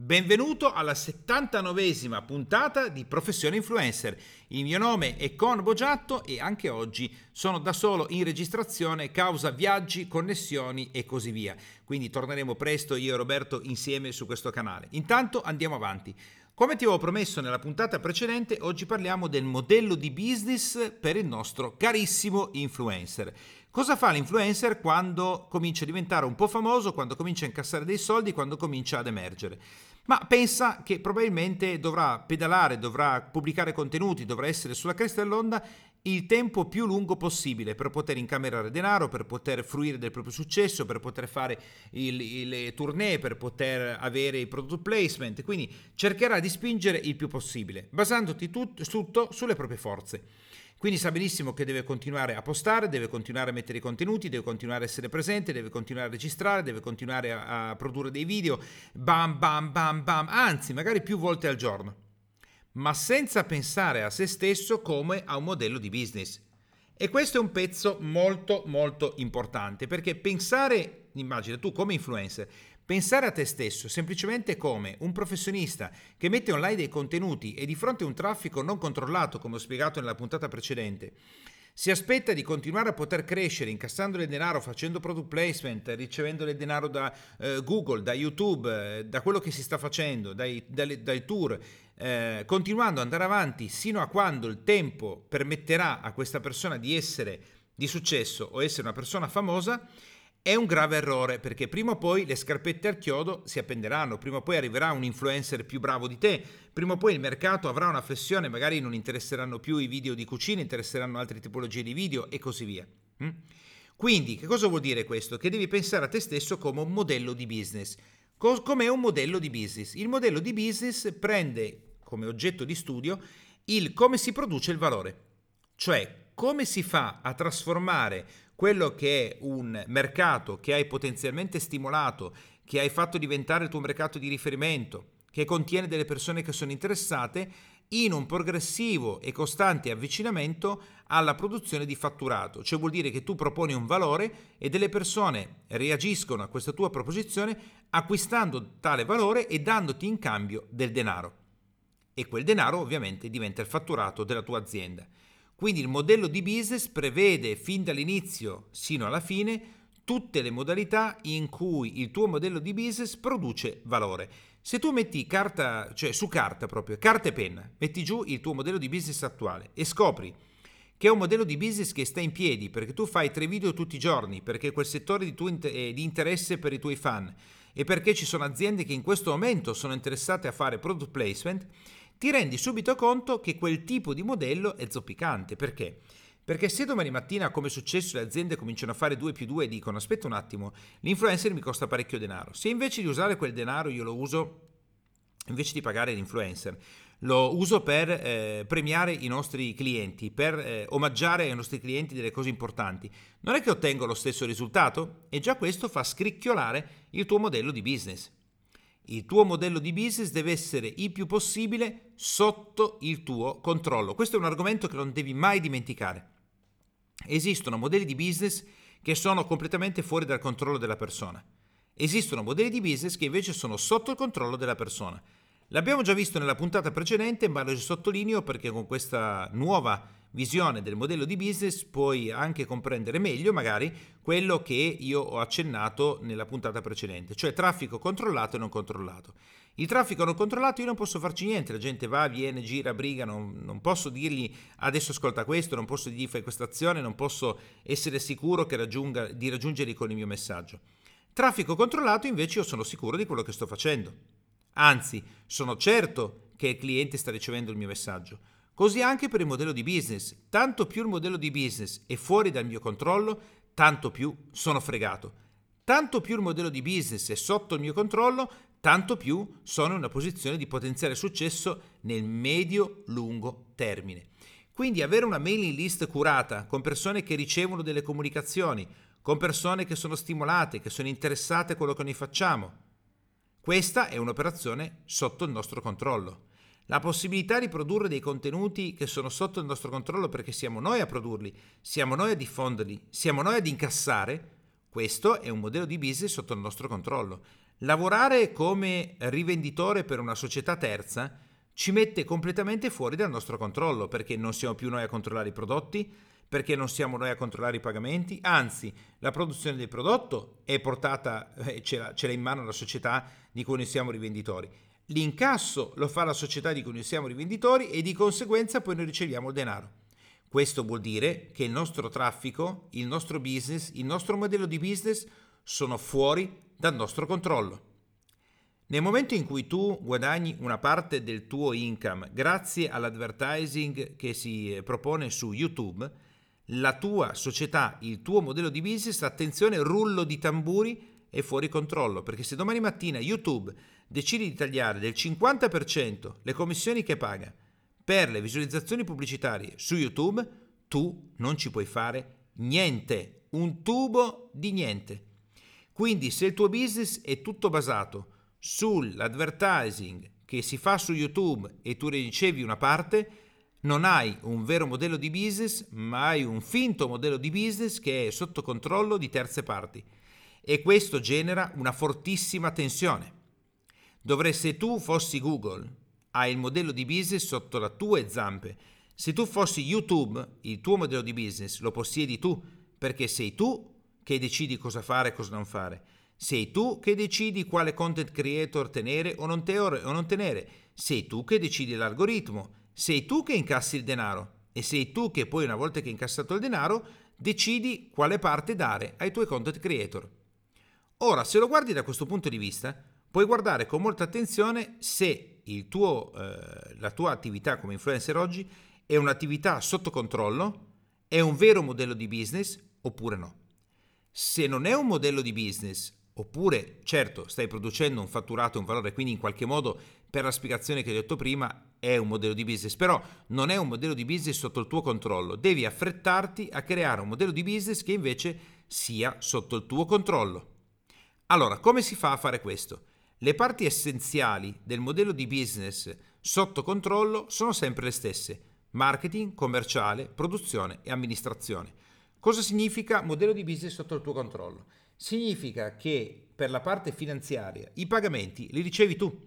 Benvenuto alla 79esima puntata di Professione Influencer. Il mio nome è Con Bogiatto e anche oggi sono da solo in registrazione causa viaggi, connessioni e così via. Quindi torneremo presto io e Roberto insieme su questo canale. Intanto andiamo avanti. Come ti avevo promesso nella puntata precedente, oggi parliamo del modello di business per il nostro carissimo influencer. Cosa fa l'influencer quando comincia a diventare un po' famoso, quando comincia a incassare dei soldi, quando comincia ad emergere? Ma pensa che probabilmente dovrà pedalare, dovrà pubblicare contenuti, dovrà essere sulla cresta dell'onda il tempo più lungo possibile per poter incamerare denaro, per poter fruire del proprio successo, per poter fare il, le tournée, per poter avere il product placement. Quindi cercherà di spingere il più possibile, basandoti tut, tutto sulle proprie forze. Quindi sa benissimo che deve continuare a postare, deve continuare a mettere i contenuti, deve continuare a essere presente, deve continuare a registrare, deve continuare a, a produrre dei video, bam bam bam bam, anzi magari più volte al giorno, ma senza pensare a se stesso come a un modello di business. E questo è un pezzo molto molto importante perché pensare, immagina tu come influencer, Pensare a te stesso semplicemente come un professionista che mette online dei contenuti e di fronte a un traffico non controllato, come ho spiegato nella puntata precedente, si aspetta di continuare a poter crescere incassando il denaro, facendo product placement, ricevendo il denaro da eh, Google, da YouTube, eh, da quello che si sta facendo, dai, dai, dai tour, eh, continuando ad andare avanti sino a quando il tempo permetterà a questa persona di essere di successo o essere una persona famosa, è un grave errore perché prima o poi le scarpette al chiodo si appenderanno, prima o poi arriverà un influencer più bravo di te, prima o poi il mercato avrà una flessione, magari non interesseranno più i video di cucina, interesseranno altre tipologie di video e così via. Mm? Quindi, che cosa vuol dire questo? Che devi pensare a te stesso come un modello di business. Co- com'è un modello di business? Il modello di business prende come oggetto di studio il come si produce il valore, cioè come si fa a trasformare quello che è un mercato che hai potenzialmente stimolato, che hai fatto diventare il tuo mercato di riferimento, che contiene delle persone che sono interessate, in un progressivo e costante avvicinamento alla produzione di fatturato, cioè vuol dire che tu proponi un valore e delle persone reagiscono a questa tua proposizione acquistando tale valore e dandoti in cambio del denaro. E quel denaro ovviamente diventa il fatturato della tua azienda. Quindi il modello di business prevede fin dall'inizio sino alla fine tutte le modalità in cui il tuo modello di business produce valore. Se tu metti carta, cioè su carta proprio, carta e penna, metti giù il tuo modello di business attuale e scopri che è un modello di business che sta in piedi perché tu fai tre video tutti i giorni, perché quel settore di, tuo, eh, di interesse per i tuoi fan e perché ci sono aziende che in questo momento sono interessate a fare product placement, ti rendi subito conto che quel tipo di modello è zoppicante. Perché? Perché se domani mattina, come è successo, le aziende cominciano a fare 2 più 2 e dicono aspetta un attimo, l'influencer mi costa parecchio denaro, se invece di usare quel denaro io lo uso invece di pagare l'influencer, lo uso per eh, premiare i nostri clienti, per eh, omaggiare ai nostri clienti delle cose importanti, non è che ottengo lo stesso risultato? E già questo fa scricchiolare il tuo modello di business. Il tuo modello di business deve essere il più possibile sotto il tuo controllo. Questo è un argomento che non devi mai dimenticare. Esistono modelli di business che sono completamente fuori dal controllo della persona. Esistono modelli di business che invece sono sotto il controllo della persona. L'abbiamo già visto nella puntata precedente, ma lo sottolineo perché con questa nuova visione del modello di business puoi anche comprendere meglio magari quello che io ho accennato nella puntata precedente, cioè traffico controllato e non controllato. Il traffico non controllato io non posso farci niente, la gente va, viene, gira, briga, non, non posso dirgli adesso ascolta questo, non posso dirgli fai questa azione, non posso essere sicuro raggiunga, di raggiungerli con il mio messaggio. Traffico controllato invece io sono sicuro di quello che sto facendo. Anzi, sono certo che il cliente sta ricevendo il mio messaggio. Così anche per il modello di business. Tanto più il modello di business è fuori dal mio controllo, tanto più sono fregato. Tanto più il modello di business è sotto il mio controllo, tanto più sono in una posizione di potenziale successo nel medio-lungo termine. Quindi avere una mailing list curata con persone che ricevono delle comunicazioni, con persone che sono stimolate, che sono interessate a quello che noi facciamo, questa è un'operazione sotto il nostro controllo. La possibilità di produrre dei contenuti che sono sotto il nostro controllo perché siamo noi a produrli, siamo noi a diffonderli, siamo noi ad incassare, questo è un modello di business sotto il nostro controllo. Lavorare come rivenditore per una società terza ci mette completamente fuori dal nostro controllo perché non siamo più noi a controllare i prodotti, perché non siamo noi a controllare i pagamenti, anzi la produzione del prodotto è portata, eh, ce, l'ha, ce l'ha in mano la società di cui noi siamo rivenditori. L'incasso lo fa la società di cui noi siamo rivenditori e di conseguenza poi noi riceviamo il denaro. Questo vuol dire che il nostro traffico, il nostro business, il nostro modello di business sono fuori dal nostro controllo. Nel momento in cui tu guadagni una parte del tuo income grazie all'advertising che si propone su YouTube, la tua società, il tuo modello di business, attenzione, rullo di tamburi è fuori controllo, perché se domani mattina YouTube decide di tagliare del 50% le commissioni che paga per le visualizzazioni pubblicitarie su YouTube, tu non ci puoi fare niente, un tubo di niente. Quindi se il tuo business è tutto basato sull'advertising che si fa su YouTube e tu ricevi una parte, non hai un vero modello di business, ma hai un finto modello di business che è sotto controllo di terze parti. E questo genera una fortissima tensione. Dovreste tu fossi Google, hai il modello di business sotto le tue zampe. Se tu fossi YouTube, il tuo modello di business lo possiedi tu, perché sei tu che decidi cosa fare e cosa non fare. Sei tu che decidi quale content creator tenere o non, te- o non tenere. Sei tu che decidi l'algoritmo. Sei tu che incassi il denaro. E sei tu che poi, una volta che hai incassato il denaro, decidi quale parte dare ai tuoi content creator. Ora, se lo guardi da questo punto di vista, puoi guardare con molta attenzione se tuo, eh, la tua attività come influencer oggi è un'attività sotto controllo, è un vero modello di business oppure no. Se non è un modello di business, Oppure, certo, stai producendo un fatturato, un valore, quindi in qualche modo, per la spiegazione che ho detto prima, è un modello di business, però non è un modello di business sotto il tuo controllo. Devi affrettarti a creare un modello di business che invece sia sotto il tuo controllo. Allora, come si fa a fare questo? Le parti essenziali del modello di business sotto controllo sono sempre le stesse. Marketing, commerciale, produzione e amministrazione. Cosa significa modello di business sotto il tuo controllo? significa che per la parte finanziaria i pagamenti li ricevi tu.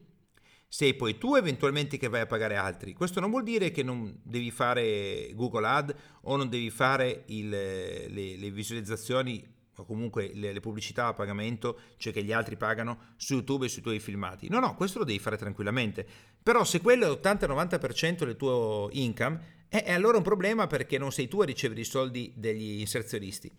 Sei poi tu eventualmente che vai a pagare altri. Questo non vuol dire che non devi fare Google Ad o non devi fare il, le, le, visualizzazioni o comunque le, le, pubblicità a pagamento, cioè che gli altri pagano su YouTube e sui tuoi filmati. No, no, questo lo devi fare tranquillamente. Però se quello è l'80-90% del tuo income, è, è allora un problema perché non sei tu a ricevere i soldi degli inserzionisti.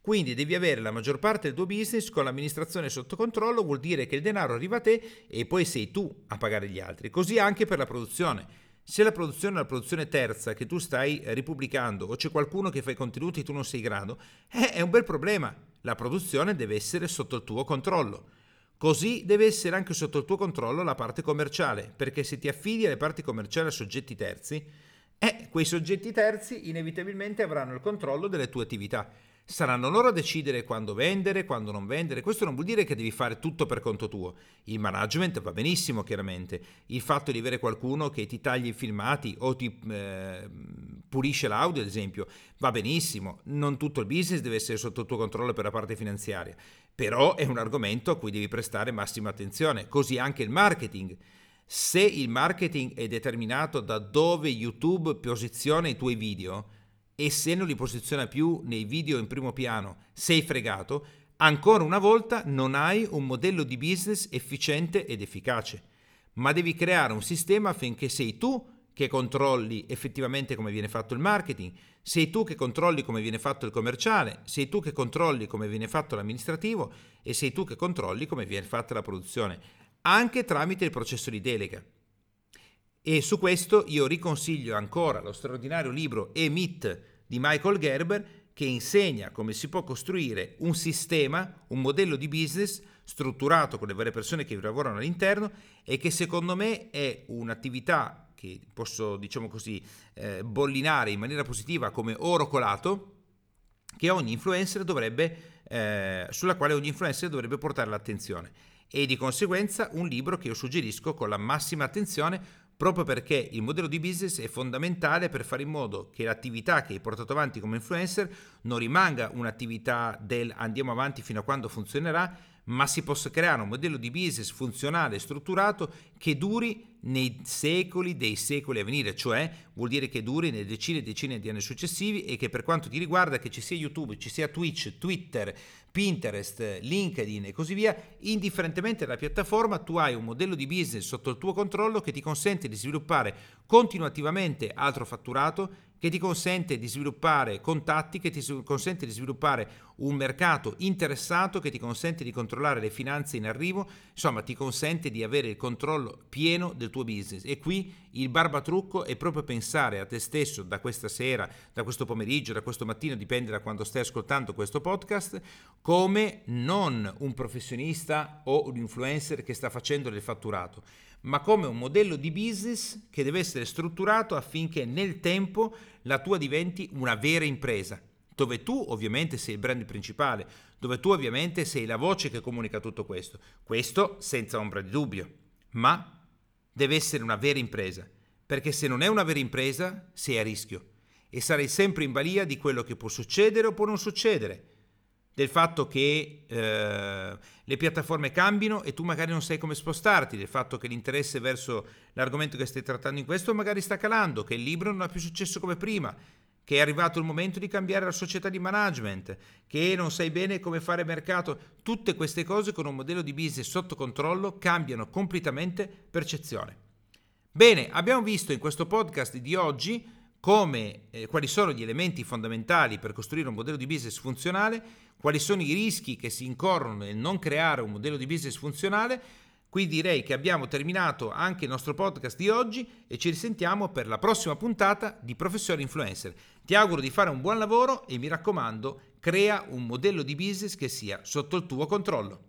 Quindi devi avere la maggior parte del tuo business con l'amministrazione sotto controllo, vuol dire che il denaro arriva a te e poi sei tu a pagare gli altri. Così anche per la produzione. Se la produzione è una produzione terza che tu stai ripubblicando o c'è qualcuno che fa i contenuti e tu non sei in grado, eh, è un bel problema. La produzione deve essere sotto il tuo controllo. Così deve essere anche sotto il tuo controllo la parte commerciale, perché se ti affidi alle parti commerciali a soggetti terzi, eh, quei soggetti terzi inevitabilmente avranno il controllo delle tue attività Saranno loro a decidere quando vendere, quando non vendere. Questo non vuol dire che devi fare tutto per conto tuo. Il management va benissimo, chiaramente. Il fatto di avere qualcuno che ti taglia i filmati o ti eh, pulisce l'audio, ad esempio, va benissimo. Non tutto il business deve essere sotto tuo controllo per la parte finanziaria. Però è un argomento a cui devi prestare massima attenzione. Così anche il marketing. Se il marketing è determinato da dove YouTube posiziona i tuoi video, e se non li posiziona più nei video in primo piano, sei fregato, ancora una volta non hai un modello di business efficiente ed efficace, ma devi creare un sistema affinché sei tu che controlli effettivamente come viene fatto il marketing, sei tu che controlli come viene fatto il commerciale, sei tu che controlli come viene fatto l'amministrativo e sei tu che controlli come viene fatta la produzione, anche tramite il processo di delega. E su questo io riconsiglio ancora lo straordinario libro Emit di Michael Gerber che insegna come si può costruire un sistema, un modello di business strutturato con le varie persone che vi lavorano all'interno e che secondo me è un'attività che posso, diciamo così, eh, bollinare in maniera positiva come oro colato che ogni influencer dovrebbe, eh, sulla quale ogni influencer dovrebbe portare l'attenzione. E di conseguenza un libro che io suggerisco con la massima attenzione proprio perché il modello di business è fondamentale per fare in modo che l'attività che hai portato avanti come influencer non rimanga un'attività del andiamo avanti fino a quando funzionerà, ma si possa creare un modello di business funzionale e strutturato che duri nei secoli dei secoli a venire, cioè vuol dire che duri nelle decine e decine di anni successivi e che per quanto ti riguarda che ci sia YouTube, ci sia Twitch, Twitter, Pinterest, LinkedIn e così via, indifferentemente dalla piattaforma, tu hai un modello di business sotto il tuo controllo che ti consente di sviluppare continuativamente altro fatturato, che ti consente di sviluppare contatti, che ti consente di sviluppare un mercato interessato, che ti consente di controllare le finanze in arrivo, insomma ti consente di avere il controllo pieno del tuo business. E qui il barbatrucco è proprio pensare a te stesso da questa sera, da questo pomeriggio, da questo mattino, dipende da quando stai ascoltando questo podcast, come non un professionista o un influencer che sta facendo del fatturato ma come un modello di business che deve essere strutturato affinché nel tempo la tua diventi una vera impresa, dove tu ovviamente sei il brand principale, dove tu ovviamente sei la voce che comunica tutto questo. Questo senza ombra di dubbio, ma deve essere una vera impresa, perché se non è una vera impresa sei a rischio e sarai sempre in balia di quello che può succedere o può non succedere del fatto che eh, le piattaforme cambino e tu magari non sai come spostarti, del fatto che l'interesse verso l'argomento che stai trattando in questo magari sta calando, che il libro non ha più successo come prima, che è arrivato il momento di cambiare la società di management, che non sai bene come fare mercato, tutte queste cose con un modello di business sotto controllo cambiano completamente percezione. Bene, abbiamo visto in questo podcast di oggi come, eh, quali sono gli elementi fondamentali per costruire un modello di business funzionale, quali sono i rischi che si incorrono nel non creare un modello di business funzionale. Qui direi che abbiamo terminato anche il nostro podcast di oggi e ci risentiamo per la prossima puntata di Professore Influencer. Ti auguro di fare un buon lavoro e mi raccomando, crea un modello di business che sia sotto il tuo controllo.